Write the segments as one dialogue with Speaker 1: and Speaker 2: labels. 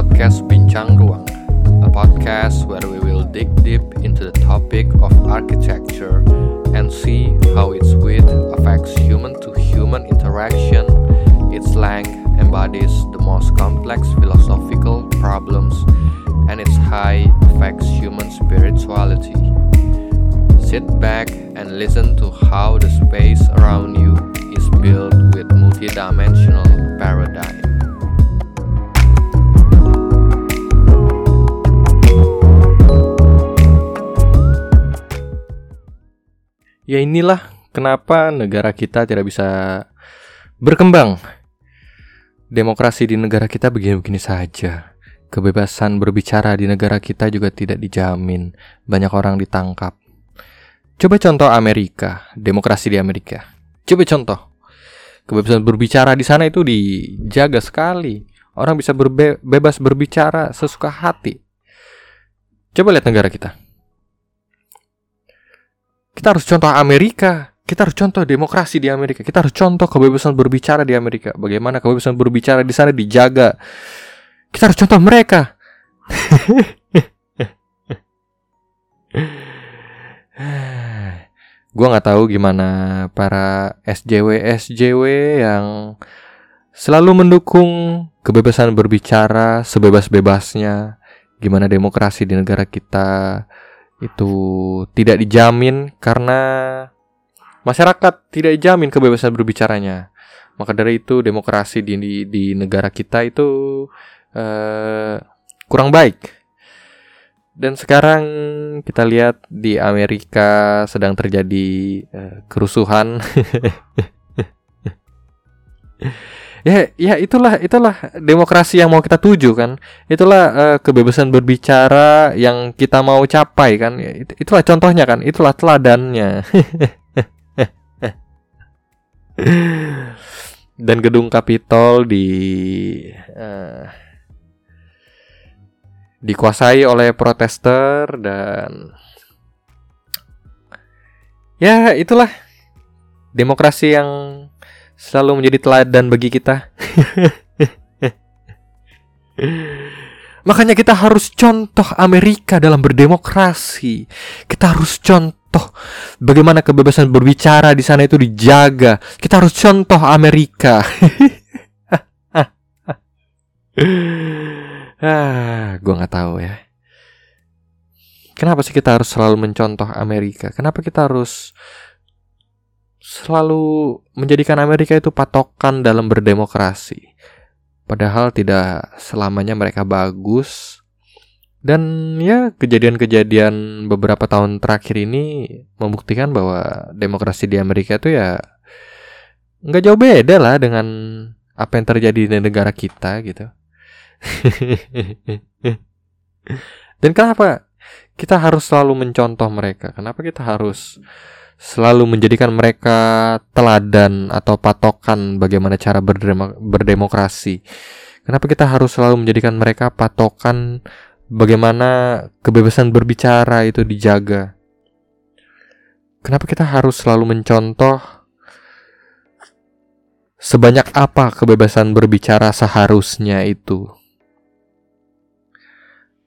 Speaker 1: podcast Bincang Ruang, a podcast where we will dig deep into the topic of architecture and see how its width affects human to human interaction, its length embodies the most complex philosophical problems, and its height affects human spirituality. Sit back and listen to how the space around you is built with multidimensional paradigm. Ya inilah kenapa negara kita tidak bisa berkembang. Demokrasi di negara kita begini-begini saja. Kebebasan berbicara di negara kita juga tidak dijamin. Banyak orang ditangkap. Coba contoh Amerika, demokrasi di Amerika. Coba contoh. Kebebasan berbicara di sana itu dijaga sekali. Orang bisa berbe bebas berbicara sesuka hati. Coba lihat negara kita. Kita harus contoh Amerika. Kita harus contoh demokrasi di Amerika. Kita harus contoh kebebasan berbicara di Amerika. Bagaimana kebebasan berbicara di sana dijaga. Kita harus contoh mereka. Gua nggak tahu gimana para SJW SJW yang selalu mendukung kebebasan berbicara sebebas-bebasnya. Gimana demokrasi di negara kita itu tidak dijamin karena masyarakat tidak dijamin kebebasan berbicaranya. Maka dari itu demokrasi di di, di negara kita itu uh, kurang baik. Dan sekarang kita lihat di Amerika sedang terjadi uh, kerusuhan. ya ya itulah itulah demokrasi yang mau kita tuju kan. Itulah uh, kebebasan berbicara yang kita mau capai kan. Ya, itulah contohnya kan. Itulah teladannya. Dan gedung Capitol di uh, dikuasai oleh protester dan ya itulah demokrasi yang selalu menjadi teladan bagi kita. Makanya kita harus contoh Amerika dalam berdemokrasi. Kita harus contoh bagaimana kebebasan berbicara di sana itu dijaga. Kita harus contoh Amerika. ah, gue nggak tahu ya. Kenapa sih kita harus selalu mencontoh Amerika? Kenapa kita harus selalu menjadikan Amerika itu patokan dalam berdemokrasi. Padahal tidak selamanya mereka bagus. Dan ya kejadian-kejadian beberapa tahun terakhir ini membuktikan bahwa demokrasi di Amerika itu ya nggak jauh beda lah dengan apa yang terjadi di negara kita gitu. Dan kenapa kita harus selalu mencontoh mereka? Kenapa kita harus selalu menjadikan mereka teladan atau patokan bagaimana cara berdemo berdemokrasi. Kenapa kita harus selalu menjadikan mereka patokan bagaimana kebebasan berbicara itu dijaga? Kenapa kita harus selalu mencontoh sebanyak apa kebebasan berbicara seharusnya itu?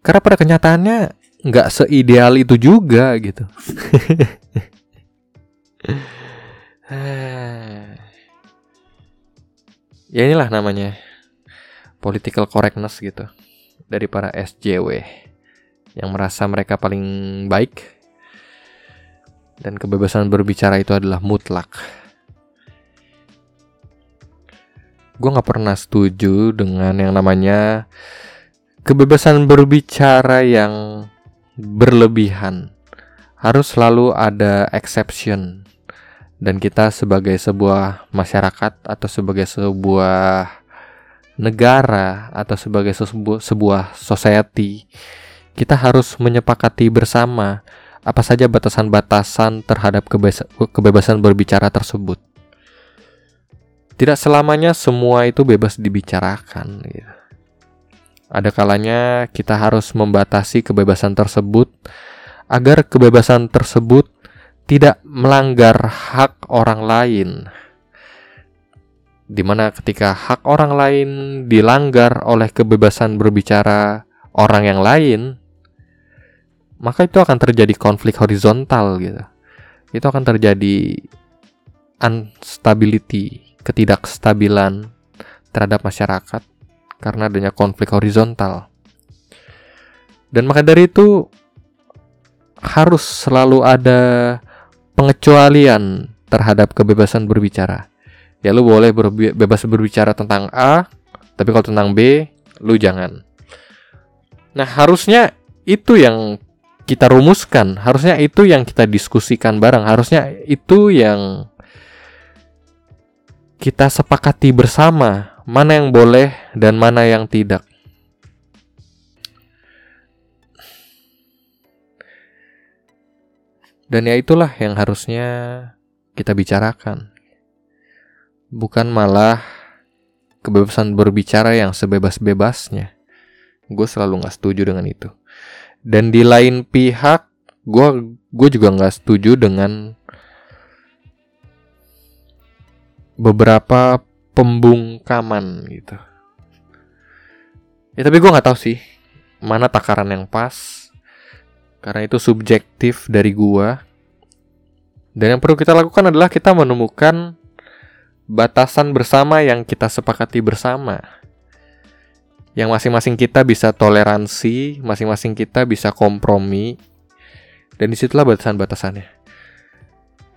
Speaker 1: Karena pada kenyataannya nggak seideal itu juga gitu. ya inilah namanya political correctness gitu dari para SJW yang merasa mereka paling baik dan kebebasan berbicara itu adalah mutlak. Gue nggak pernah setuju dengan yang namanya kebebasan berbicara yang berlebihan. Harus selalu ada exception dan kita sebagai sebuah masyarakat atau sebagai sebuah negara atau sebagai sebuah, society kita harus menyepakati bersama apa saja batasan-batasan terhadap kebebasan berbicara tersebut. Tidak selamanya semua itu bebas dibicarakan. Gitu. Ada kalanya kita harus membatasi kebebasan tersebut agar kebebasan tersebut tidak melanggar hak orang lain Di mana ketika hak orang lain dilanggar oleh kebebasan berbicara orang yang lain, maka itu akan terjadi konflik horizontal gitu. Itu akan terjadi instability, ketidakstabilan terhadap masyarakat karena adanya konflik horizontal. Dan maka dari itu harus selalu ada pengecualian terhadap kebebasan berbicara. Ya lu boleh berbi bebas berbicara tentang A, tapi kalau tentang B, lu jangan. Nah, harusnya itu yang kita rumuskan, harusnya itu yang kita diskusikan bareng, harusnya itu yang kita sepakati bersama, mana yang boleh dan mana yang tidak. Dan ya itulah yang harusnya kita bicarakan. Bukan malah kebebasan berbicara yang sebebas-bebasnya. Gue selalu gak setuju dengan itu. Dan di lain pihak, gue gue juga gak setuju dengan beberapa pembungkaman gitu. Ya tapi gue nggak tahu sih mana takaran yang pas karena itu subjektif dari gua. Dan yang perlu kita lakukan adalah kita menemukan batasan bersama yang kita sepakati bersama. Yang masing-masing kita bisa toleransi, masing-masing kita bisa kompromi. Dan di situlah batasan-batasannya.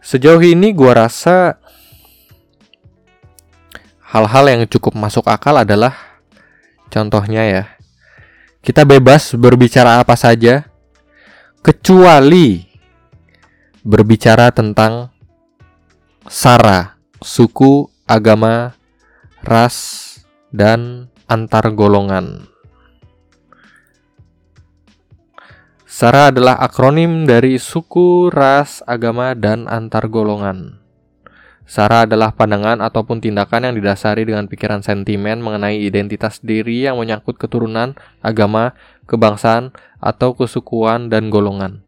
Speaker 1: Sejauh ini gua rasa hal-hal yang cukup masuk akal adalah contohnya ya. Kita bebas berbicara apa saja kecuali berbicara tentang sara, suku, agama, ras, dan antar golongan. SARA adalah akronim dari suku, ras, agama, dan antar golongan. Sara adalah pandangan ataupun tindakan yang didasari dengan pikiran sentimen mengenai identitas diri yang menyangkut keturunan, agama, kebangsaan, atau kesukuan dan golongan.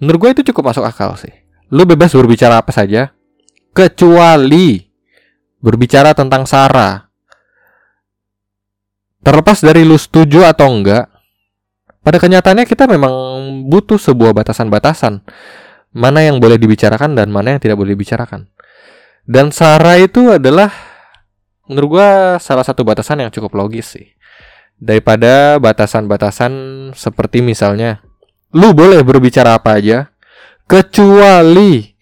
Speaker 1: Menurut gue itu cukup masuk akal sih. Lu bebas berbicara apa saja, kecuali berbicara tentang Sara. Terlepas dari lu setuju atau enggak, pada kenyataannya kita memang butuh sebuah batasan-batasan. Mana yang boleh dibicarakan dan mana yang tidak boleh dibicarakan. Dan Sarah itu adalah menurut gua salah satu batasan yang cukup logis sih. Daripada batasan-batasan seperti misalnya lu boleh berbicara apa aja kecuali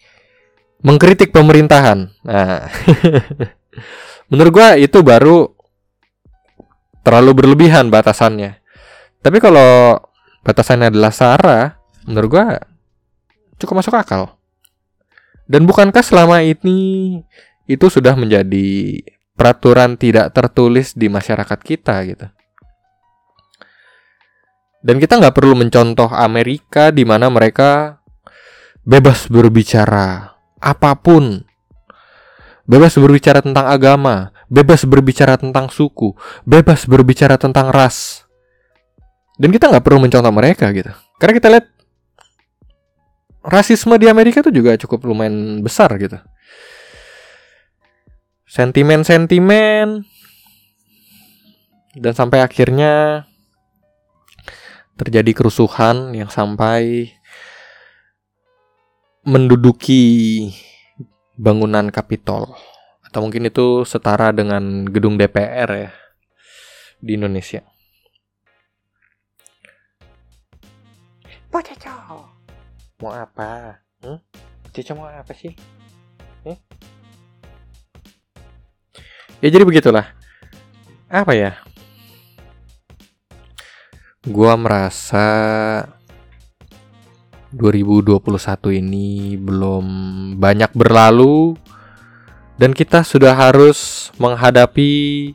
Speaker 1: mengkritik pemerintahan. Nah, menurut gua itu baru terlalu berlebihan batasannya. Tapi kalau batasannya adalah Sarah, menurut gua cukup masuk akal. Dan bukankah selama ini itu sudah menjadi peraturan tidak tertulis di masyarakat kita gitu? Dan kita nggak perlu mencontoh Amerika di mana mereka bebas berbicara apa pun, bebas berbicara tentang agama, bebas berbicara tentang suku, bebas berbicara tentang ras. Dan kita nggak perlu mencontoh mereka gitu, karena kita lihat rasisme di Amerika itu juga cukup lumayan besar gitu. Sentimen-sentimen dan sampai akhirnya terjadi kerusuhan yang sampai menduduki bangunan Kapitol atau mungkin itu setara dengan gedung DPR ya di Indonesia. Potato mau apa? Hmm? Cica mau apa sih? Hmm? ya jadi begitulah. Apa ya? Gua merasa 2021 ini belum banyak berlalu dan kita sudah harus menghadapi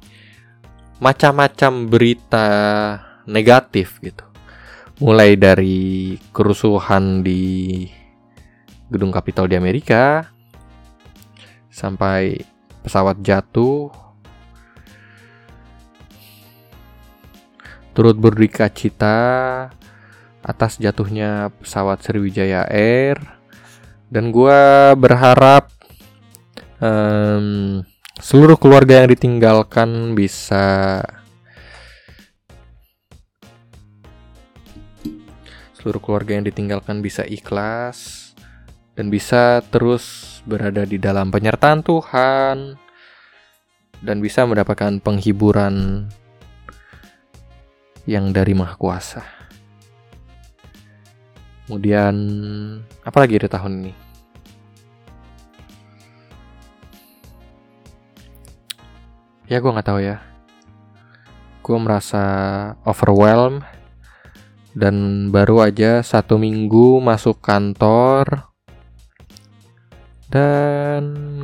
Speaker 1: macam-macam berita negatif gitu mulai dari kerusuhan di gedung Kapitol di Amerika sampai pesawat jatuh turut berduka cita atas jatuhnya pesawat Sriwijaya Air. Dan gue berharap um, seluruh keluarga yang ditinggalkan bisa seluruh keluarga yang ditinggalkan bisa ikhlas dan bisa terus berada di dalam penyertaan Tuhan dan bisa mendapatkan penghiburan yang dari Maha Kuasa. Kemudian apa lagi di tahun ini? Ya gue nggak tahu ya. Gue merasa overwhelmed dan baru aja satu minggu masuk kantor dan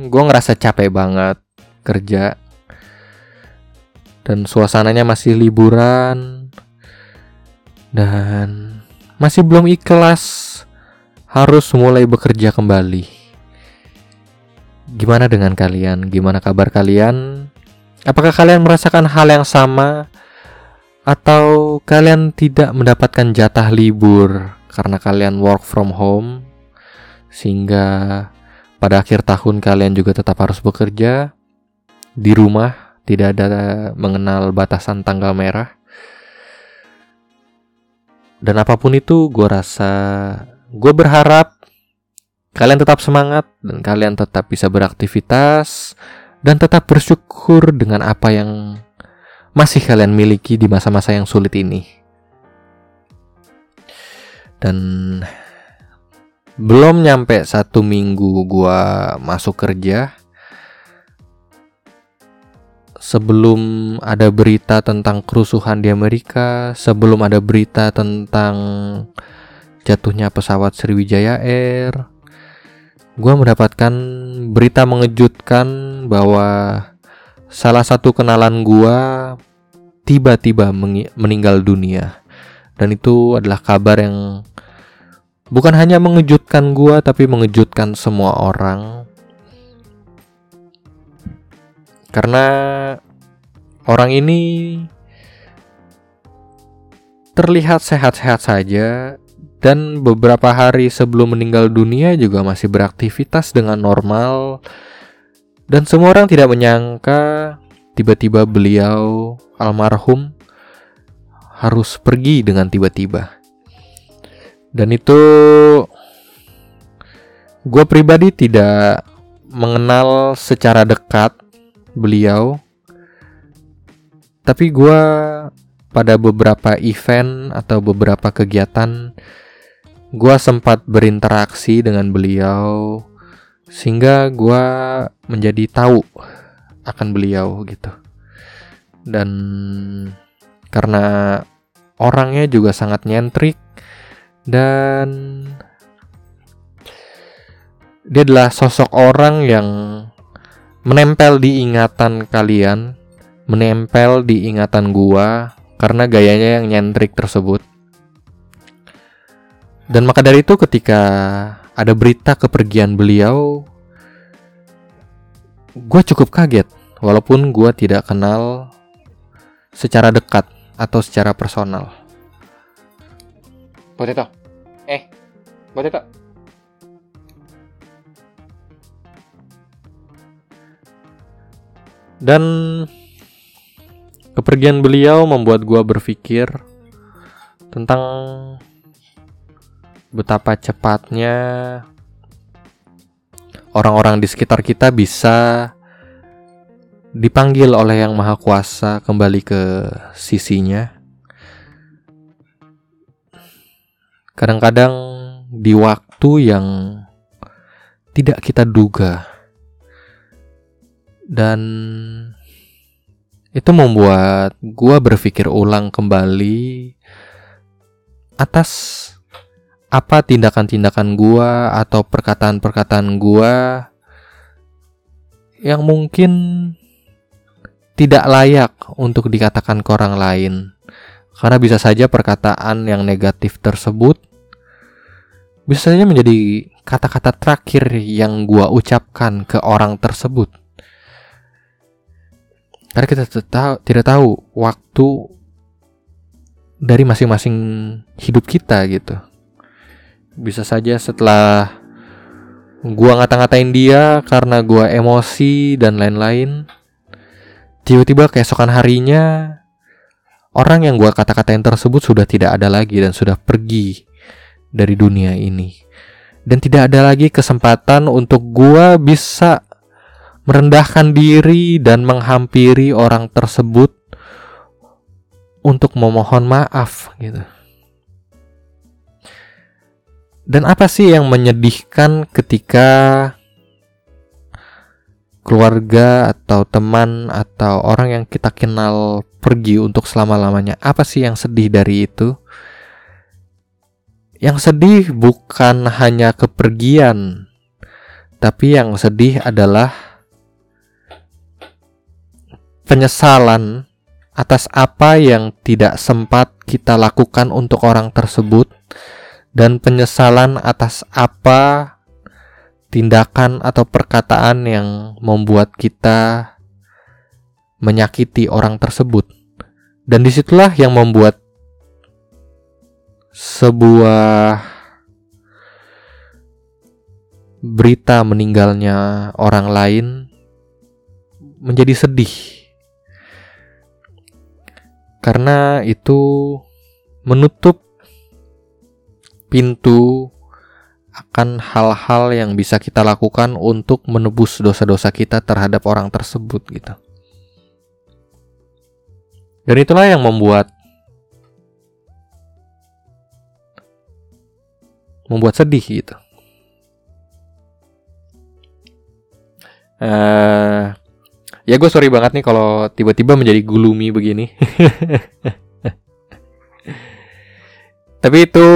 Speaker 1: gue ngerasa capek banget kerja dan suasananya masih liburan dan masih belum ikhlas harus mulai bekerja kembali. Gimana dengan kalian? Gimana kabar kalian? Apakah kalian merasakan hal yang sama atau kalian tidak mendapatkan jatah libur karena kalian work from home sehingga pada akhir tahun kalian juga tetap harus bekerja di rumah, tidak ada mengenal batasan tanggal merah. Dan apa pun itu, gue rasa gue berharap kalian tetap semangat dan kalian tetap bisa beraktivitas dan tetap bersyukur dengan apa yang masih kalian miliki di masa-masa yang sulit ini. Dan belum nyampe satu minggu gua masuk kerja sebelum ada berita tentang kerusuhan di Amerika, sebelum ada berita tentang jatuhnya pesawat Sriwijaya Air, gue mendapatkan berita mengejutkan bahwa salah satu kenalan gua tiba-tiba meninggal dunia. Dan itu adalah kabar yang bukan hanya mengejutkan gua tapi mengejutkan semua orang. Karena orang ini terlihat sehat-sehat saja dan beberapa hari sebelum meninggal dunia juga masih beraktivitas dengan normal dan semua orang tidak menyangka tiba-tiba beliau almarhum harus pergi dengan tiba-tiba. Dan itu gue pribadi tidak mengenal secara dekat beliau. Tapi gue pada beberapa event atau beberapa kegiatan gue sempat berinteraksi dengan beliau sehingga gue menjadi tahu akan beliau gitu dan karena orangnya juga sangat nyentrik dan dia adalah sosok orang yang menempel di ingatan kalian, menempel di ingatan gua karena gayanya yang nyentrik tersebut. Dan maka dari itu ketika ada berita kepergian beliau, gue cukup kaget, walaupun gue tidak kenal secara dekat atau secara personal. Potato, eh, potato. Dan kepergian beliau membuat gue berpikir tentang betapa cepatnya orang-orang di sekitar kita bisa dipanggil oleh Yang Maha Kuasa kembali ke sisinya. Kadang-kadang di waktu yang tidak kita duga, dan itu membuat gua berpikir ulang kembali atas apa tindakan-tindakan gua atau perkataan-perkataan gua yang mungkin tidak layak untuk dikatakan ke orang lain. Karena bisa saja perkataan yang negatif tersebut bisa saja menjadi kata-kata terakhir yang gua ucapkan ke orang tersebut. Karena kita tidak tahu waktu dari masing-masing hidup kita gitu bisa saja setelah gua ngata-ngatain dia karena gua emosi dan lain-lain. Tiba-tiba keesokan harinya orang yang gua kata-katain tersebut sudah tidak ada lagi dan sudah pergi dari dunia ini. Dan tidak ada lagi kesempatan untuk gua bisa merendahkan diri dan menghampiri orang tersebut untuk memohon maaf gitu. Dan apa sih yang menyedihkan ketika keluarga atau teman atau orang yang kita kenal pergi untuk selama-lamanya? Apa sih yang sedih dari itu? Yang sedih bukan hanya kepergian, tapi yang sedih adalah penyesalan atas apa yang tidak sempat kita lakukan untuk orang tersebut dan penyesalan atas apa tindakan atau perkataan yang membuat kita menyakiti orang tersebut. Dan di situlah yang membuat sebuah berita meninggalnya orang lain menjadi sedih. Karena itu menutup pintu akan hal-hal yang bisa kita lakukan untuk menebus dosa-dosa kita terhadap orang tersebut gitu. Dan itulah yang membuat membuat sedih gitu. Uh, ya gue sorry banget nih kalau tiba-tiba menjadi gulumi begini. Tapi itu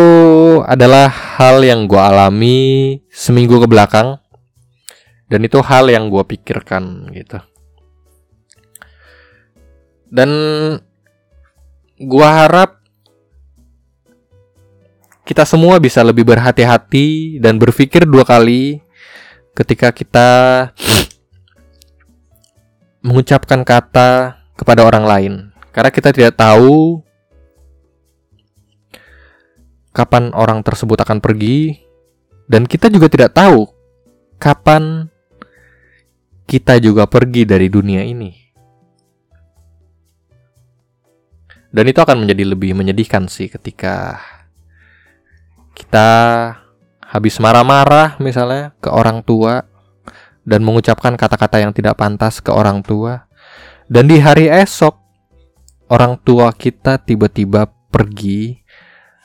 Speaker 1: adalah hal yang gue alami seminggu ke belakang dan itu hal yang gue pikirkan gitu. Dan gue harap kita semua bisa lebih berhati-hati dan berpikir dua kali ketika kita mengucapkan kata kepada orang lain. Karena kita tidak tahu kapan orang tersebut akan pergi, dan kita juga tidak tahu kapan kita juga pergi dari dunia ini. Dan itu akan menjadi lebih menyedihkan sih ketika kita habis marah-marah misalnya ke orang tua dan mengucapkan kata-kata yang tidak pantas ke orang tua. Dan di hari esok orang tua kita tiba-tiba pergi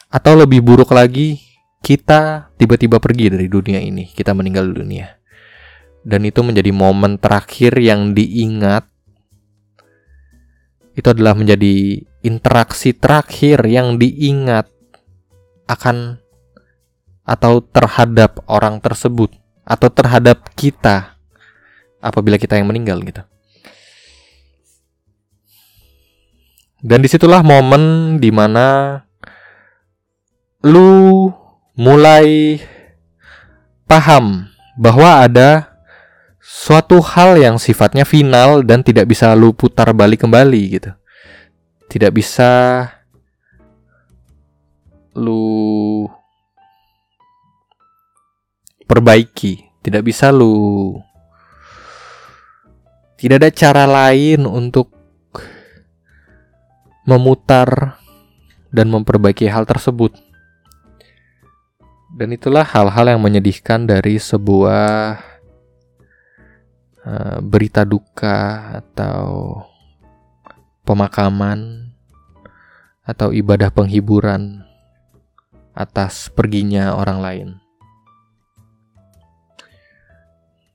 Speaker 1: atau lebih buruk lagi, kita tiba-tiba pergi dari dunia ini, kita meninggal dunia. Dan itu menjadi momen terakhir yang diingat. Itu adalah menjadi interaksi terakhir yang diingat akan atau terhadap orang tersebut atau terhadap kita apabila kita yang meninggal gitu. Dan di situlah momen di mana lu mulai paham bahwa ada suatu hal yang sifatnya final dan tidak bisa lu putar balik kembali gitu. Tidak bisa lu perbaiki, tidak bisa lu tidak ada cara lain untuk memutar dan memperbaiki hal tersebut. Dan itulah hal-hal yang menyedihkan dari sebuah uh, berita duka atau pemakaman atau ibadah penghiburan atas perginya orang lain.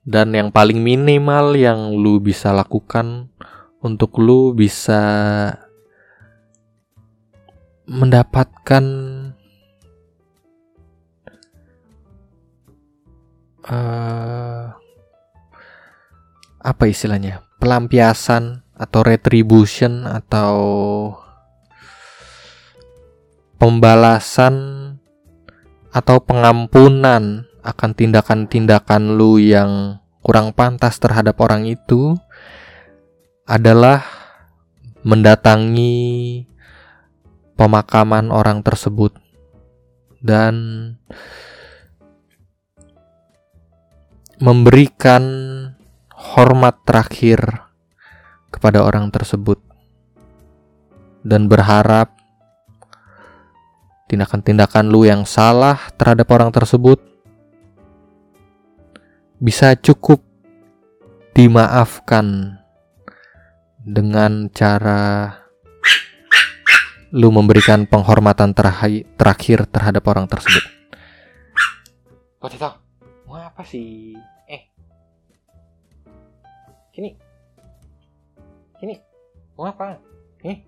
Speaker 1: Dan yang paling minimal yang lu bisa lakukan untuk lu bisa mendapatkan uh, apa istilahnya? Pelampiasan atau retribution atau pembalasan atau pengampunan akan tindakan-tindakan lu yang kurang pantas terhadap orang itu adalah mendatangi pemakaman orang tersebut. Dan memberikan hormat terakhir kepada orang tersebut dan berharap tindakan-tindakan lu yang salah terhadap orang tersebut bisa cukup dimaafkan dengan cara lu memberikan penghormatan terakhir terhadap orang tersebut. Potato, mau apa sih? Sini, sini, mau apa? Eh,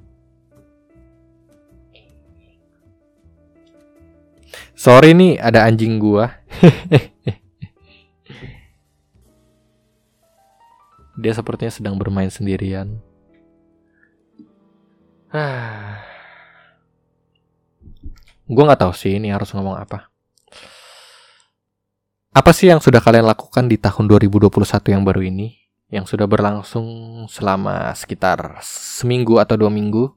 Speaker 1: Sorry nih ada anjing gua. Dia sepertinya sedang bermain sendirian. gue nggak tahu sih ini harus ngomong apa. Apa sih yang sudah kalian lakukan di tahun 2021 yang baru ini? Yang sudah berlangsung selama sekitar seminggu atau dua minggu.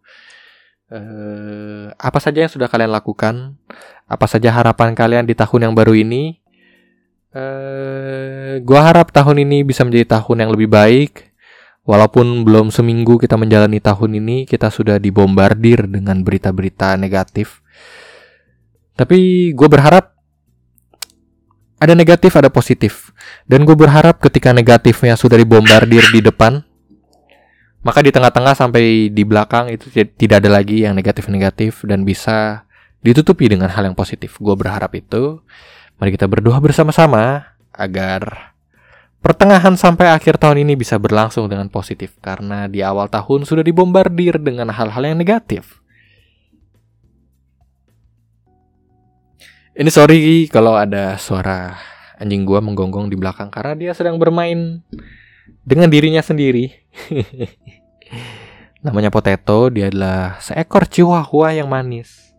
Speaker 1: Uh, apa saja yang sudah kalian lakukan? Apa saja harapan kalian di tahun yang baru ini? Uh, gua harap tahun ini bisa menjadi tahun yang lebih baik. Walaupun belum seminggu kita menjalani tahun ini, kita sudah dibombardir dengan berita-berita negatif. Tapi gue berharap ada negatif, ada positif. Dan gue berharap ketika negatifnya sudah dibombardir di depan, maka di tengah-tengah sampai di belakang itu tidak ada lagi yang negatif-negatif dan bisa ditutupi dengan hal yang positif. Gue berharap itu. Mari kita berdoa bersama-sama agar pertengahan sampai akhir tahun ini bisa berlangsung dengan positif karena di awal tahun sudah dibombardir dengan hal-hal yang negatif. Ini sorry kalau ada suara anjing gua menggonggong di belakang karena dia sedang bermain dengan dirinya sendiri. Namanya Potato, dia adalah seekor chihuahua yang manis.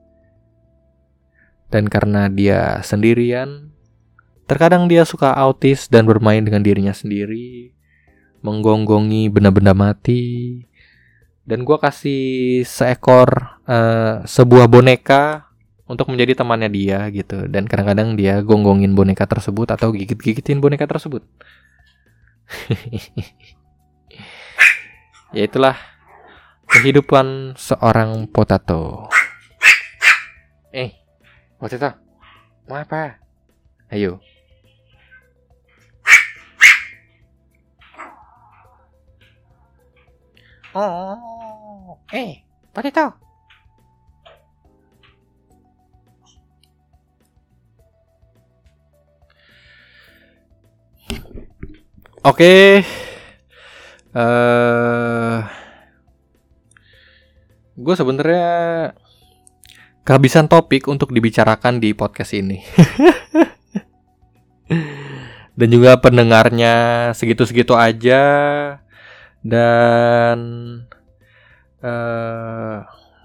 Speaker 1: Dan karena dia sendirian, terkadang dia suka autis dan bermain dengan dirinya sendiri, menggonggongi benda-benda mati. Dan gue kasih seekor uh, sebuah boneka untuk menjadi temannya dia gitu. Dan kadang-kadang dia gonggongin boneka tersebut atau gigit-gigitin boneka tersebut. ya itulah kehidupan seorang potato. Eh, Potato, mau apa? Ayo. Oh, eh, Potato. Oke. Okay. Uh, eh, gue sebenarnya kehabisan topik untuk dibicarakan di podcast ini. dan juga pendengarnya segitu-segitu aja dan uh, eh,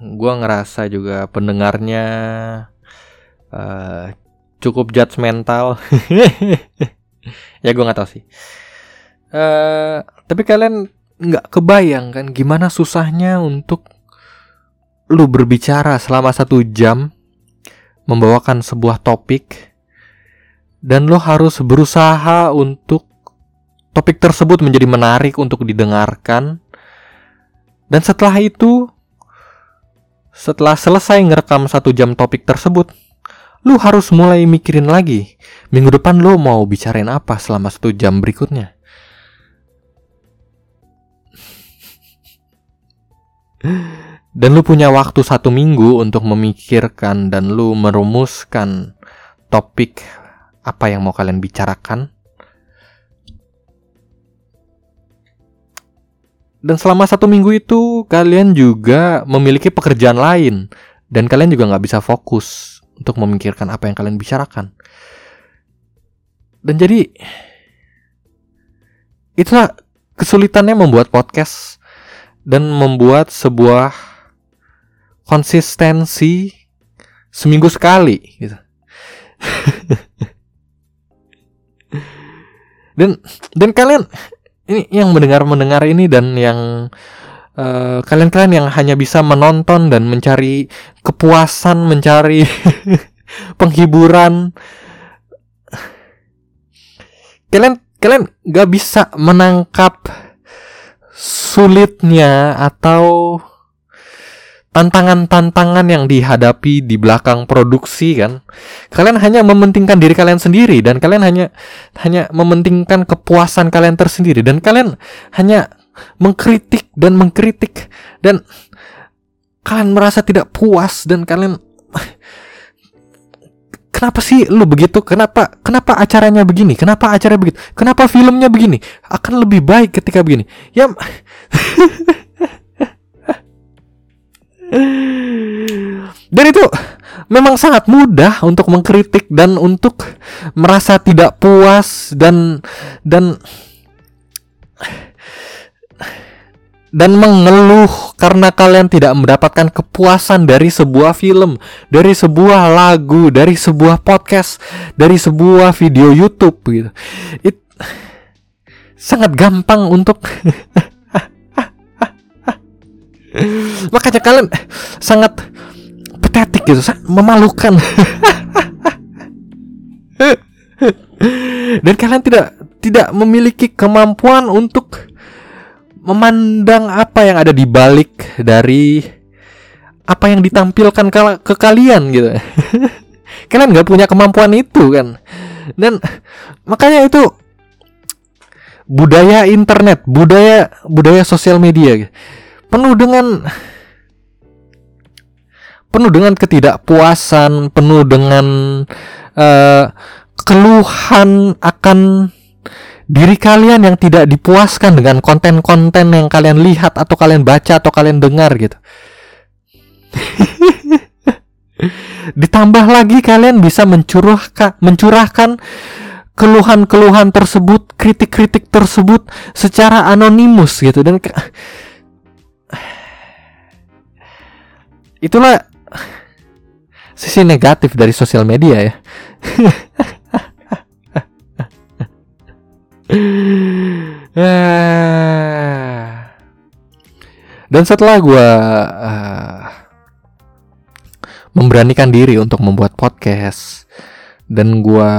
Speaker 1: gue ngerasa juga pendengarnya uh, cukup judgmental ya gue nggak tahu sih uh, tapi kalian nggak kebayang kan gimana susahnya untuk lu berbicara selama satu jam membawakan sebuah topik dan lo harus berusaha untuk topik tersebut menjadi menarik untuk didengarkan. Dan setelah itu setelah selesai ngerekam satu jam topik tersebut lu harus mulai mikirin lagi minggu depan lo mau bicarain apa selama satu jam berikutnya dan lu punya waktu satu minggu untuk memikirkan dan lu merumuskan topik apa yang mau kalian bicarakan. Dan selama satu minggu itu kalian juga memiliki pekerjaan lain dan kalian juga nggak bisa fokus untuk memikirkan apa yang kalian bicarakan. Dan jadi itulah kesulitannya membuat podcast dan membuat sebuah konsistensi seminggu sekali gitu. dan dan kalian ini yang mendengar mendengar ini dan yang kalian uh, kalian kalian yang hanya bisa menonton dan mencari kepuasan mencari penghiburan kalian kalian nggak bisa menangkap sulitnya atau tantangan-tantangan yang dihadapi di belakang produksi kan? Kalian hanya mementingkan diri kalian sendiri dan kalian hanya hanya mementingkan kepuasan kalian tersendiri dan kalian hanya mengkritik dan mengkritik dan kalian merasa tidak puas dan kalian kenapa sih lu begitu? Kenapa kenapa acaranya begini? Kenapa acaranya begitu? Kenapa filmnya begini? Akan lebih baik ketika begini. Ya Dan itu memang sangat mudah untuk mengkritik dan untuk merasa tidak puas dan dan dan mengeluh karena kalian tidak mendapatkan kepuasan dari sebuah film, dari sebuah lagu, dari sebuah podcast, dari sebuah video YouTube gitu. It sangat gampang untuk Makanya kalian sangat patetik gitu, memalukan. Dan kalian tidak tidak memiliki kemampuan untuk memandang apa yang ada di balik dari apa yang ditampilkan ke, kalian gitu. kalian nggak punya kemampuan itu kan. Dan makanya itu budaya internet, budaya budaya sosial media gitu penuh dengan penuh dengan ketidakpuasan, penuh dengan uh, keluhan akan diri kalian yang tidak dipuaskan dengan konten-konten yang kalian lihat atau kalian baca atau kalian dengar gitu. Ditambah lagi kalian bisa mencurahkan mencurahkan keluhan-keluhan tersebut, kritik-kritik tersebut secara anonimus gitu dan itulah sisi negatif dari sosial media ya. Dan setelah gue uh, memberanikan diri untuk membuat podcast dan gue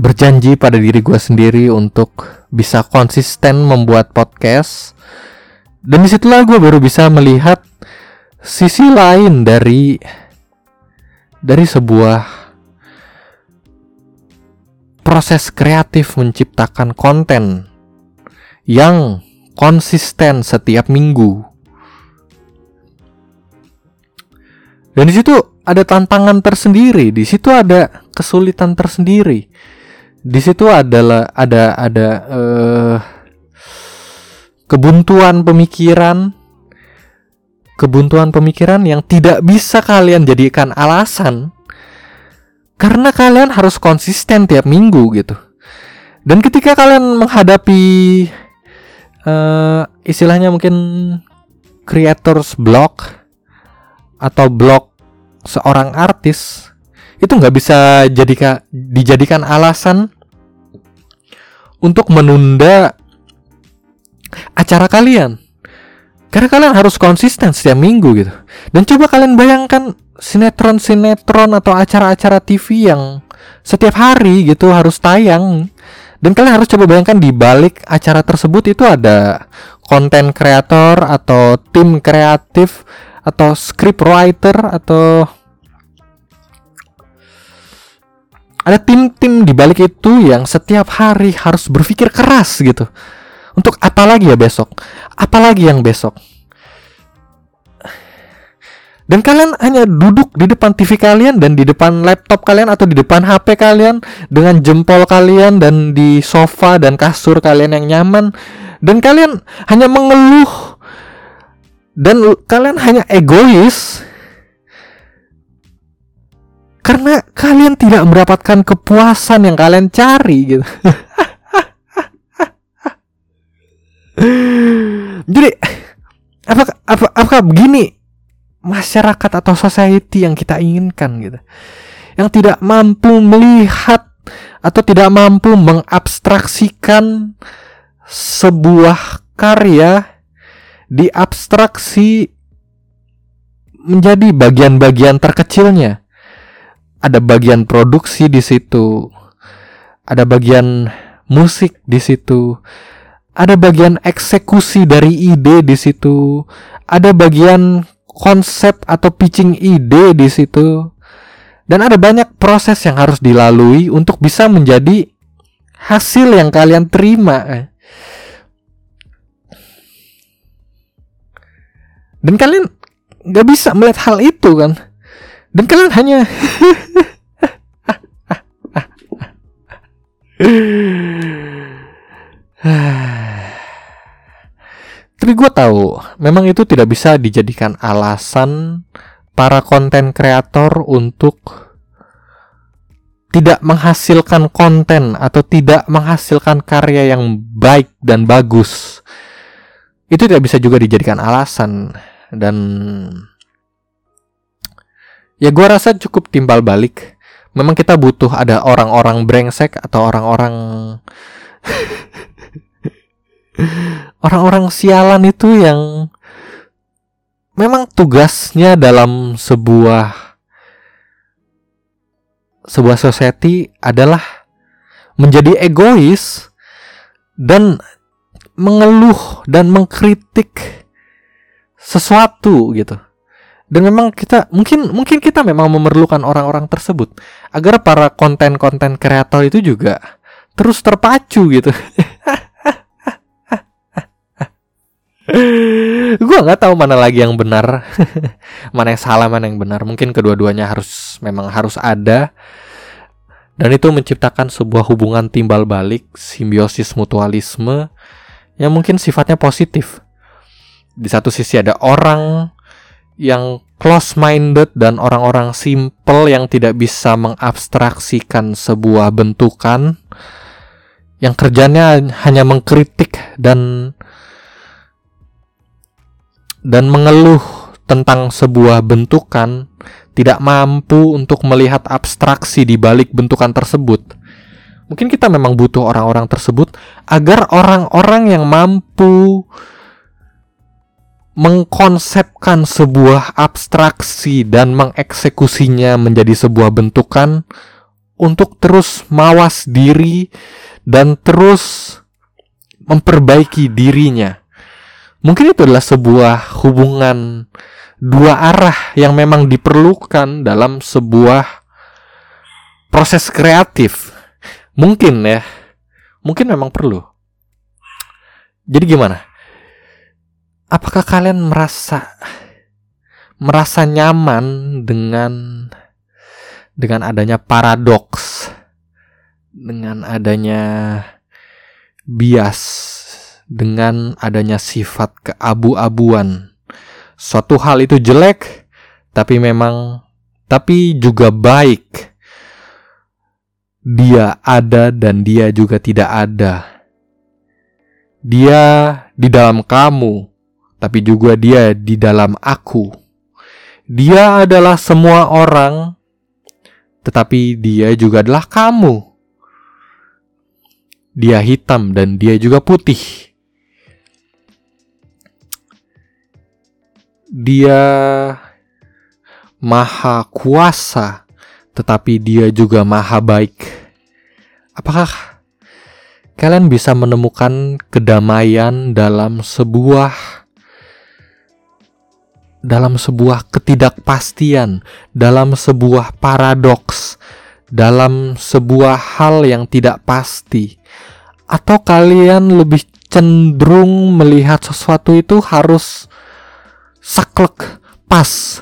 Speaker 1: berjanji pada diri gue sendiri untuk bisa konsisten membuat podcast dan di situlah gue baru bisa melihat sisi lain dari dari sebuah proses kreatif menciptakan konten yang konsisten setiap minggu. Dan di situ ada tantangan tersendiri, di situ ada kesulitan tersendiri. Di situ adalah ada ada uh, kebuntuan pemikiran, kebuntuan pemikiran yang tidak bisa kalian jadikan alasan karena kalian harus konsisten tiap minggu gitu. Dan ketika kalian menghadapi uh, istilahnya mungkin creators block atau blog seorang artis itu nggak bisa jadikan dijadikan alasan untuk menunda acara kalian karena kalian harus konsisten setiap minggu gitu. Dan coba kalian bayangkan sinetron-sinetron atau acara-acara TV yang setiap hari gitu harus tayang. Dan kalian harus coba bayangkan di balik acara tersebut itu ada konten kreator atau tim kreatif atau script writer atau ada tim-tim di balik itu yang setiap hari harus berpikir keras gitu untuk apa lagi ya besok? Apalagi yang besok? Dan kalian hanya duduk di depan TV kalian dan di depan laptop kalian atau di depan HP kalian dengan jempol kalian dan di sofa dan kasur kalian yang nyaman dan kalian hanya mengeluh dan kalian hanya egois karena kalian tidak mendapatkan kepuasan yang kalian cari gitu. Jadi apakah apa apakah begini masyarakat atau society yang kita inginkan gitu. Yang tidak mampu melihat atau tidak mampu mengabstraksikan sebuah karya diabstraksi menjadi bagian-bagian terkecilnya. Ada bagian produksi di situ. Ada bagian musik di situ. Ada bagian eksekusi dari ide di situ. Ada bagian konsep atau pitching ide di situ. Dan ada banyak proses yang harus dilalui untuk bisa menjadi hasil yang kalian terima. Dan kalian nggak bisa melihat hal itu kan. Dan kalian hanya Tapi gue tahu, memang itu tidak bisa dijadikan alasan para konten kreator untuk tidak menghasilkan konten atau tidak menghasilkan karya yang baik dan bagus. Itu tidak bisa juga dijadikan alasan dan ya gue rasa cukup timbal balik memang kita butuh ada orang-orang brengsek atau orang-orang orang-orang sialan itu yang memang tugasnya dalam sebuah sebuah society adalah menjadi egois dan mengeluh dan mengkritik sesuatu gitu dan memang kita mungkin mungkin kita memang memerlukan orang-orang tersebut agar para konten-konten kreator itu juga terus terpacu gitu. gue nggak tahu mana lagi yang benar, mana yang salah, mana yang benar. Mungkin kedua-duanya harus memang harus ada dan itu menciptakan sebuah hubungan timbal balik, simbiosis mutualisme yang mungkin sifatnya positif. Di satu sisi ada orang yang close minded dan orang-orang simple yang tidak bisa mengabstraksikan sebuah bentukan yang kerjanya hanya mengkritik dan dan mengeluh tentang sebuah bentukan tidak mampu untuk melihat abstraksi di balik bentukan tersebut. Mungkin kita memang butuh orang-orang tersebut agar orang-orang yang mampu mengkonsepkan sebuah abstraksi dan mengeksekusinya menjadi sebuah bentukan untuk terus mawas diri dan terus memperbaiki dirinya. Mungkin itu adalah sebuah hubungan dua arah yang memang diperlukan dalam sebuah proses kreatif. Mungkin ya. Mungkin memang perlu. Jadi gimana? apakah kalian merasa merasa nyaman dengan dengan adanya paradoks dengan adanya bias dengan adanya sifat keabu-abuan suatu hal itu jelek tapi memang tapi juga baik dia ada dan dia juga tidak ada dia di dalam kamu tapi juga dia di dalam aku. Dia adalah semua orang, tetapi dia juga adalah kamu. Dia hitam dan dia juga putih. Dia maha kuasa, tetapi dia juga maha baik. Apakah kalian bisa menemukan kedamaian dalam sebuah dalam sebuah ketidakpastian, dalam sebuah paradoks, dalam sebuah hal yang tidak pasti, atau kalian lebih cenderung melihat sesuatu itu harus saklek, pas,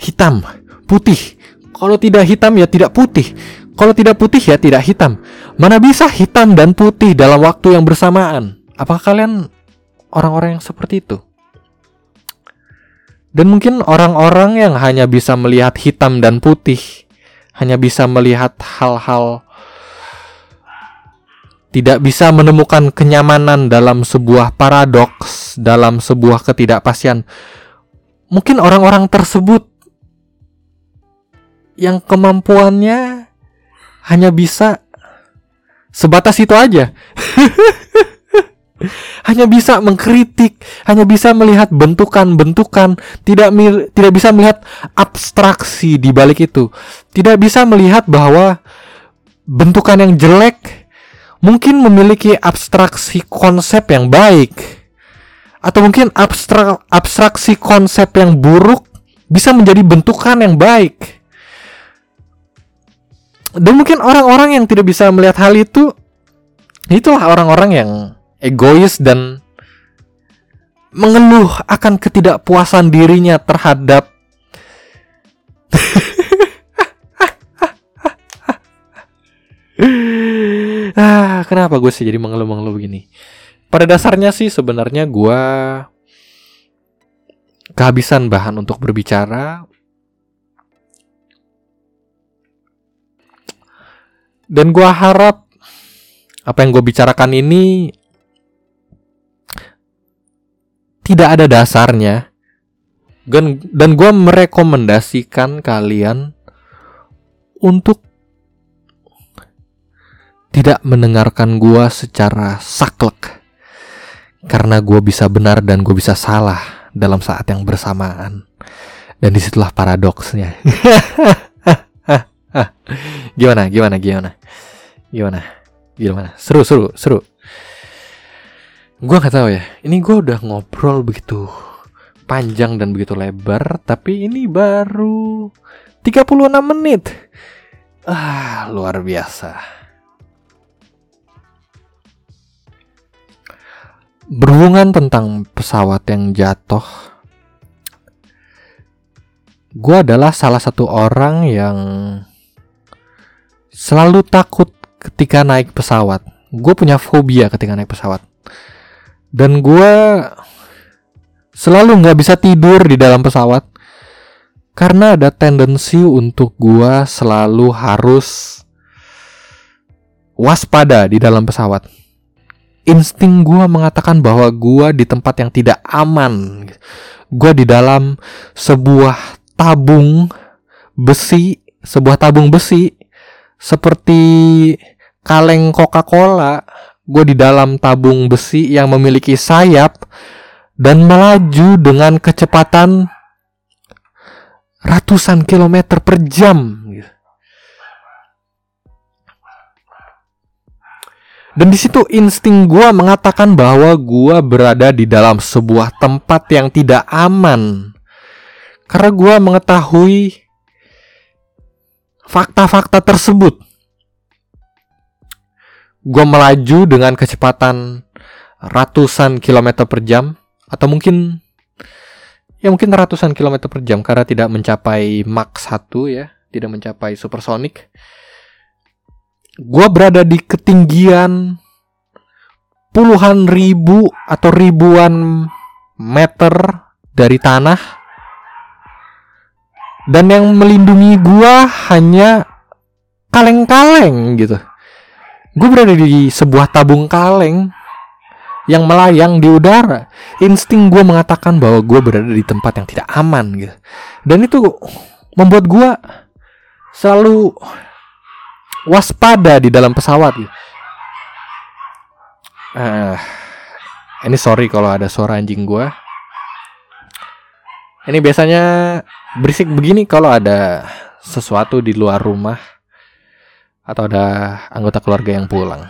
Speaker 1: hitam, putih. Kalau tidak hitam ya tidak putih. Kalau tidak putih ya tidak hitam. Mana bisa hitam dan putih dalam waktu yang bersamaan? Apakah kalian orang-orang yang seperti itu? Dan mungkin orang-orang yang hanya bisa melihat hitam dan putih, hanya bisa melihat hal-hal tidak bisa menemukan kenyamanan dalam sebuah paradoks, dalam sebuah ketidakpastian. Mungkin orang-orang tersebut yang kemampuannya hanya bisa sebatas itu aja. hanya bisa mengkritik, hanya bisa melihat bentukan-bentukan, tidak tidak bisa melihat abstraksi di balik itu. Tidak bisa melihat bahwa bentukan yang jelek mungkin memiliki abstraksi konsep yang baik atau mungkin abstrak abstraksi konsep yang buruk bisa menjadi bentukan yang baik. Dan mungkin orang-orang yang tidak bisa melihat hal itu itulah orang-orang yang egois dan mengeluh akan ketidakpuasan dirinya terhadap ah, kenapa gue sih jadi mengeluh-mengeluh begini? Pada dasarnya sih sebenarnya gue kehabisan bahan untuk berbicara. Dan gue harap apa yang gue bicarakan ini tidak ada dasarnya. Dan, dan gue merekomendasikan kalian untuk tidak mendengarkan gue secara saklek. Karena gue bisa benar dan gue bisa salah dalam saat yang bersamaan. Dan di situlah paradoksnya. gimana, gimana, gimana? Gimana? Gimana? Seru, seru, seru. Gue gak tahu ya. Ini gue udah ngobrol begitu panjang dan begitu lebar, tapi ini baru 36 menit. Ah, luar biasa. Berhubungan tentang pesawat yang jatuh, gue adalah salah satu orang yang selalu takut ketika naik pesawat. Gue punya fobia ketika naik pesawat, dan gue selalu nggak bisa tidur di dalam pesawat karena ada tendensi untuk gue selalu harus waspada di dalam pesawat insting gue mengatakan bahwa gue di tempat yang tidak aman. Gue di dalam sebuah tabung besi, sebuah tabung besi seperti kaleng Coca-Cola. Gue di dalam tabung besi yang memiliki sayap dan melaju dengan kecepatan ratusan kilometer per jam. Dan di situ insting gue mengatakan bahwa gue berada di dalam sebuah tempat yang tidak aman. Karena gue mengetahui fakta-fakta tersebut. Gue melaju dengan kecepatan ratusan kilometer per jam. Atau mungkin ya mungkin ratusan kilometer per jam karena tidak mencapai Mach 1 ya, tidak mencapai supersonik gue berada di ketinggian puluhan ribu atau ribuan meter dari tanah. Dan yang melindungi gue hanya kaleng-kaleng gitu. Gue berada di sebuah tabung kaleng yang melayang di udara. Insting gue mengatakan bahwa gue berada di tempat yang tidak aman gitu. Dan itu membuat gue selalu waspada di dalam pesawat Uh, ini sorry kalau ada suara anjing gue. Ini biasanya berisik begini kalau ada sesuatu di luar rumah atau ada anggota keluarga yang pulang.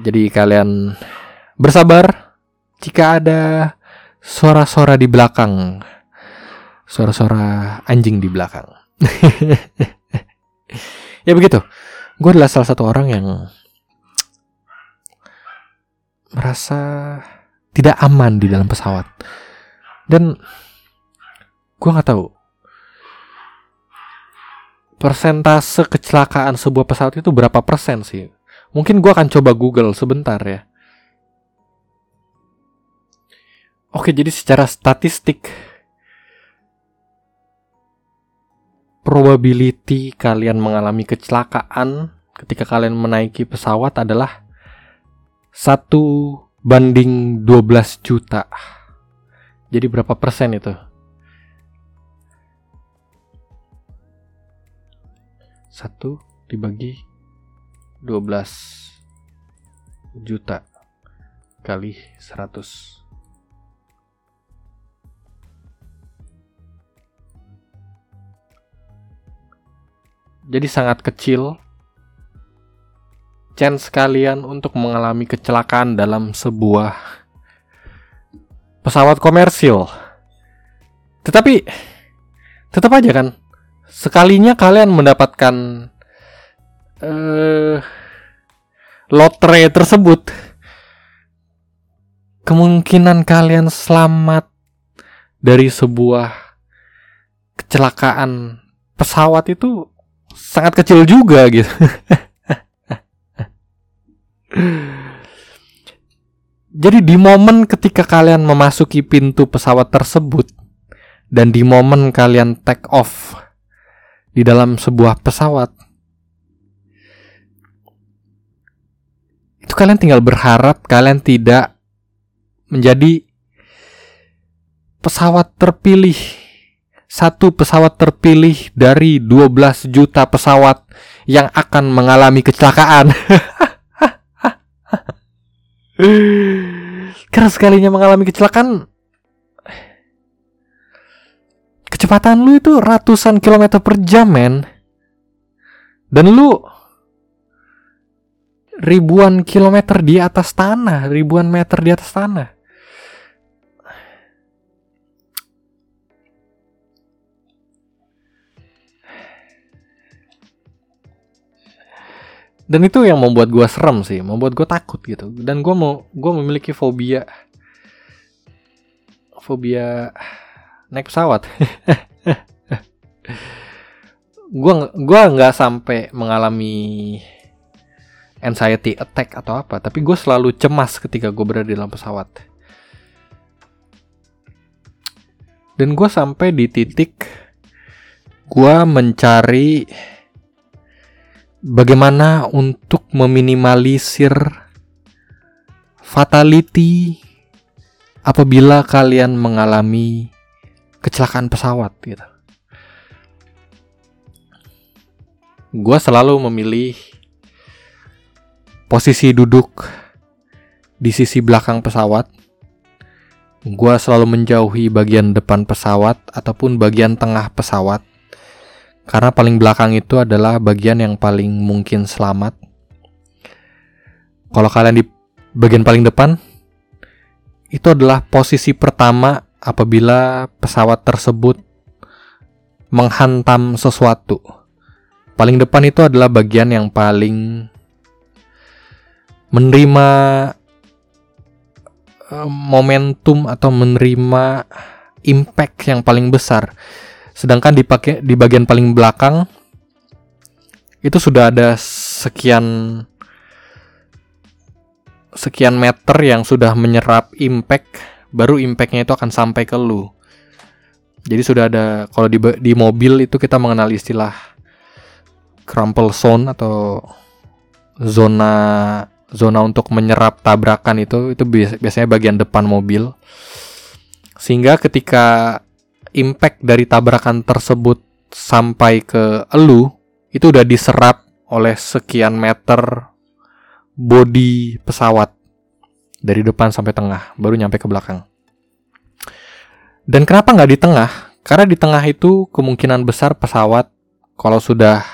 Speaker 1: Jadi kalian bersabar jika ada suara-suara di belakang. Suara-suara anjing di belakang. ya begitu. Gue adalah salah satu orang yang merasa tidak aman di dalam pesawat. Dan gue nggak tahu. Persentase kecelakaan sebuah pesawat itu berapa persen sih? Mungkin gue akan coba google sebentar ya. Oke jadi secara statistik probability kalian mengalami kecelakaan ketika kalian menaiki pesawat adalah satu banding 12 juta. Jadi berapa persen itu? Satu dibagi 12 juta kali 100 jadi sangat kecil chance kalian untuk mengalami kecelakaan dalam sebuah pesawat komersil. Tetapi tetap aja kan sekalinya kalian mendapatkan uh, lotre tersebut kemungkinan kalian selamat dari sebuah kecelakaan pesawat itu sangat kecil juga gitu. Jadi di momen ketika kalian memasuki pintu pesawat tersebut dan di momen kalian take off di dalam sebuah pesawat itu kalian tinggal berharap kalian tidak menjadi pesawat terpilih satu pesawat terpilih dari 12 juta pesawat yang akan mengalami kecelakaan. Karena sekalinya mengalami kecelakaan, kecepatan lu itu ratusan kilometer per jam, men. Dan lu ribuan kilometer di atas tanah, ribuan meter di atas tanah. Dan itu yang membuat gue serem sih membuat gue takut gitu. Dan gue mau gue memiliki fobia. Fobia naik pesawat. Gue gua nggak sampai mengalami anxiety attack atau apa tapi gue selalu cemas ketika gue berada di dalam pesawat. Dan gue sampai di titik gue mencari bagaimana untuk meminimalisir fatality apabila kalian mengalami kecelakaan pesawat gitu. Gua selalu memilih posisi duduk di sisi belakang pesawat. Gua selalu menjauhi bagian depan pesawat ataupun bagian tengah pesawat karena paling belakang itu adalah bagian yang paling mungkin selamat. Kalau kalian di bagian paling depan, itu adalah posisi pertama apabila pesawat tersebut menghantam sesuatu. Paling depan itu adalah bagian yang paling menerima eh, momentum atau menerima impact yang paling besar Sedangkan dipakai di bagian paling belakang itu sudah ada sekian sekian meter yang sudah menyerap impact, baru impactnya itu akan sampai ke lu. Jadi sudah ada kalau di di mobil itu kita mengenal istilah crumple zone atau zona zona untuk menyerap tabrakan itu itu biasanya bagian depan mobil. Sehingga ketika impact dari tabrakan tersebut sampai ke elu itu udah diserap oleh sekian meter bodi pesawat dari depan sampai tengah baru nyampe ke belakang. Dan kenapa nggak di tengah? Karena di tengah itu kemungkinan besar pesawat kalau sudah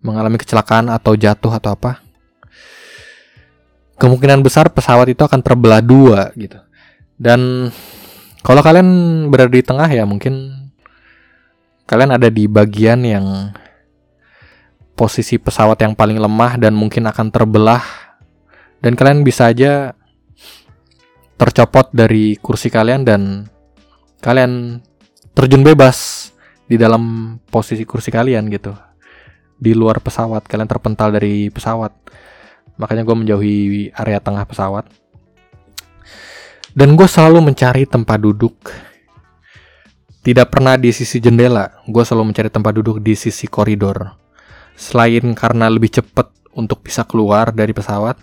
Speaker 1: mengalami kecelakaan atau jatuh atau apa, kemungkinan besar pesawat itu akan terbelah dua gitu. Dan kalau kalian berada di tengah ya mungkin kalian ada di bagian yang posisi pesawat yang paling lemah dan mungkin akan terbelah. Dan kalian bisa aja tercopot dari kursi kalian dan kalian terjun bebas di dalam posisi kursi kalian gitu. Di luar pesawat kalian terpental dari pesawat. Makanya gue menjauhi area tengah pesawat dan gue selalu mencari tempat duduk. Tidak pernah di sisi jendela, gue selalu mencari tempat duduk di sisi koridor. Selain karena lebih cepat untuk bisa keluar dari pesawat,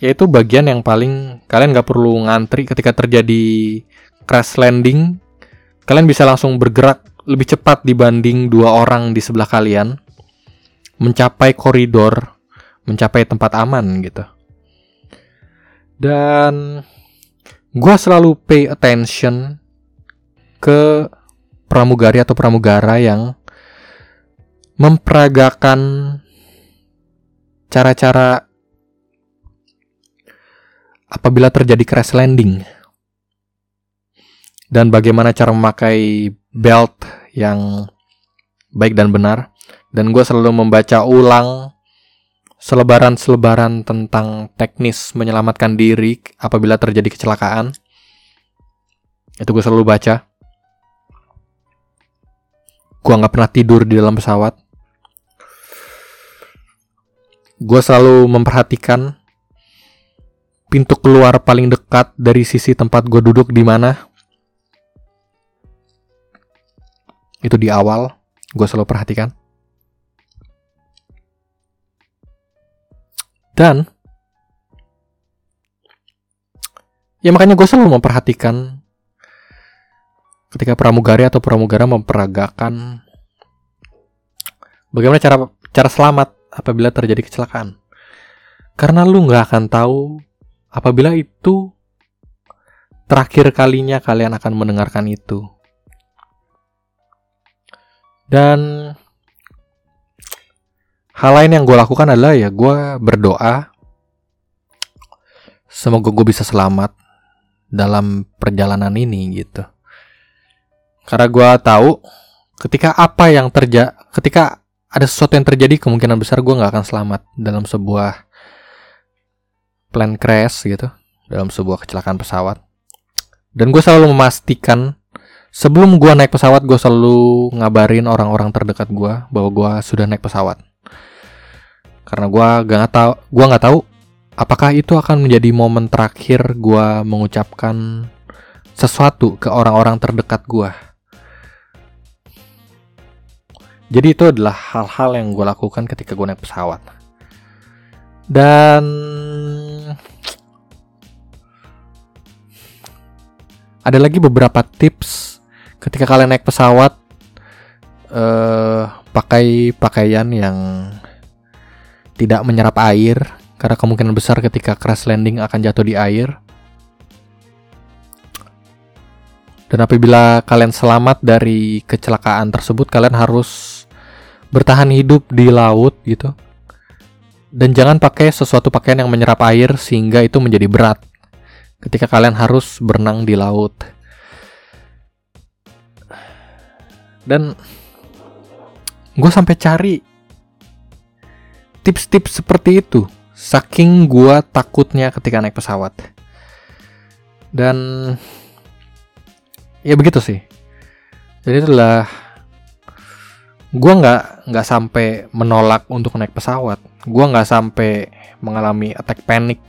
Speaker 1: yaitu bagian yang paling kalian gak perlu ngantri ketika terjadi crash landing. Kalian bisa langsung bergerak lebih cepat dibanding dua orang di sebelah kalian, mencapai koridor, mencapai tempat aman gitu. Dan gue selalu pay attention ke pramugari atau pramugara yang memperagakan cara-cara apabila terjadi crash landing. Dan bagaimana cara memakai belt yang baik dan benar. Dan gue selalu membaca ulang selebaran-selebaran tentang teknis menyelamatkan diri apabila terjadi kecelakaan itu gue selalu baca gue nggak pernah tidur di dalam pesawat gue selalu memperhatikan pintu keluar paling dekat dari sisi tempat gue duduk di mana. Itu di awal, gue selalu perhatikan. Dan ya makanya gue selalu memperhatikan ketika pramugari atau pramugara memperagakan bagaimana cara cara selamat apabila terjadi kecelakaan. Karena lu nggak akan tahu apabila itu terakhir kalinya kalian akan mendengarkan itu. Dan hal lain yang gue lakukan adalah ya gue berdoa semoga gue bisa selamat dalam perjalanan ini gitu. Karena gue tahu ketika apa yang terjadi, ketika ada sesuatu yang terjadi kemungkinan besar gue nggak akan selamat dalam sebuah plan crash gitu dalam sebuah kecelakaan pesawat. Dan gue selalu memastikan sebelum gue naik pesawat gue selalu ngabarin orang-orang terdekat gue bahwa gue sudah naik pesawat. Karena gue gak tahu, gue nggak tahu apakah itu akan menjadi momen terakhir gue mengucapkan sesuatu ke orang-orang terdekat gue. Jadi itu adalah hal-hal yang gue lakukan ketika gue naik pesawat. Dan ada lagi beberapa tips ketika kalian naik pesawat uh, pakai pakaian yang tidak menyerap air karena kemungkinan besar ketika crash landing akan jatuh di air. Dan apabila kalian selamat dari kecelakaan tersebut, kalian harus bertahan hidup di laut gitu dan jangan pakai sesuatu pakaian yang menyerap air sehingga itu menjadi berat ketika kalian harus berenang di laut. Dan gue sampai cari tips-tips seperti itu. Saking gue takutnya ketika naik pesawat. Dan ya begitu sih. Jadi itulah gue nggak nggak sampai menolak untuk naik pesawat. Gue nggak sampai mengalami attack panic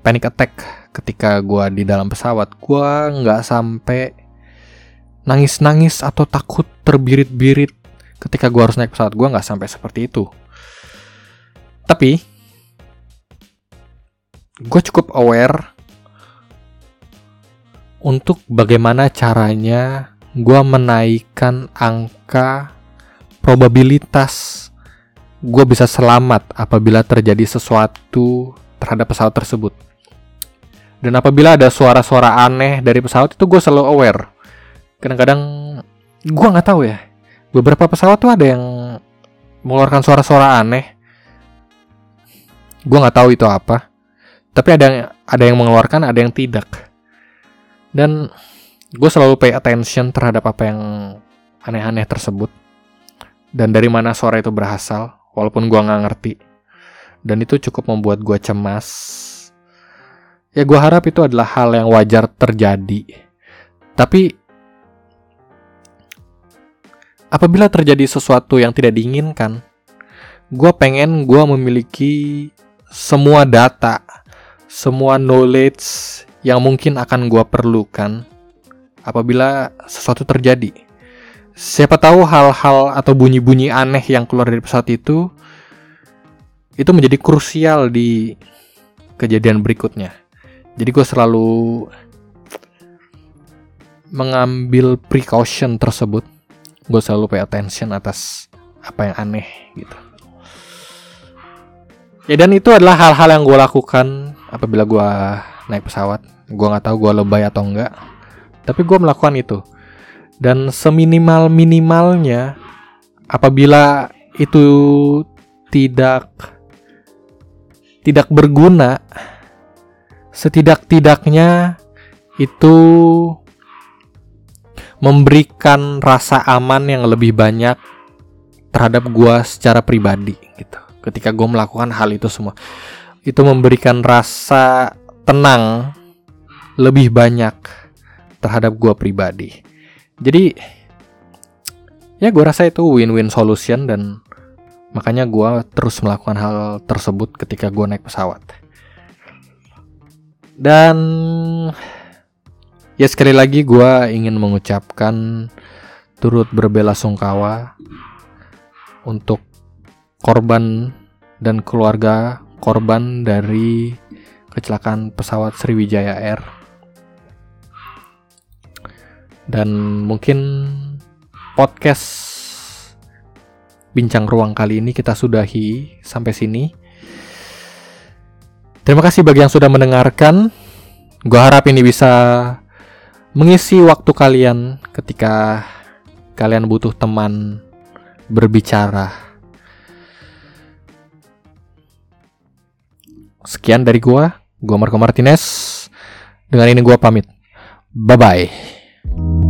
Speaker 1: panic attack ketika gue di dalam pesawat. Gue nggak sampai nangis nangis atau takut terbirit birit ketika gue harus naik pesawat. Gue nggak sampai seperti itu tapi gue cukup aware untuk bagaimana caranya gue menaikkan angka probabilitas gue bisa selamat apabila terjadi sesuatu terhadap pesawat tersebut. Dan apabila ada suara-suara aneh dari pesawat itu gue selalu aware. Kadang-kadang gue nggak tahu ya. Beberapa pesawat tuh ada yang mengeluarkan suara-suara aneh. Gue nggak tahu itu apa. Tapi ada yang ada yang mengeluarkan, ada yang tidak. Dan gue selalu pay attention terhadap apa yang aneh-aneh tersebut dan dari mana suara itu berasal, walaupun gua nggak ngerti. Dan itu cukup membuat gua cemas. Ya gua harap itu adalah hal yang wajar terjadi. Tapi apabila terjadi sesuatu yang tidak diinginkan, gua pengen gua memiliki semua data, semua knowledge yang mungkin akan gua perlukan apabila sesuatu terjadi siapa tahu hal-hal atau bunyi-bunyi aneh yang keluar dari pesawat itu itu menjadi krusial di kejadian berikutnya. Jadi gue selalu mengambil precaution tersebut. Gue selalu pay attention atas apa yang aneh gitu. Ya dan itu adalah hal-hal yang gue lakukan apabila gue naik pesawat. Gue nggak tahu gue lebay atau enggak. Tapi gue melakukan itu dan seminimal minimalnya apabila itu tidak tidak berguna, setidak-tidaknya itu memberikan rasa aman yang lebih banyak terhadap gua secara pribadi gitu. Ketika gue melakukan hal itu semua, itu memberikan rasa tenang lebih banyak terhadap gua pribadi. Jadi ya gue rasa itu win-win solution dan makanya gue terus melakukan hal tersebut ketika gue naik pesawat. Dan ya sekali lagi gue ingin mengucapkan turut berbela sungkawa untuk korban dan keluarga korban dari kecelakaan pesawat Sriwijaya Air. Dan mungkin podcast bincang ruang kali ini kita sudahi sampai sini. Terima kasih bagi yang sudah mendengarkan. Gue harap ini bisa mengisi waktu kalian ketika kalian butuh teman berbicara. Sekian dari gua, gua Marco Martinez. Dengan ini gua pamit. Bye bye.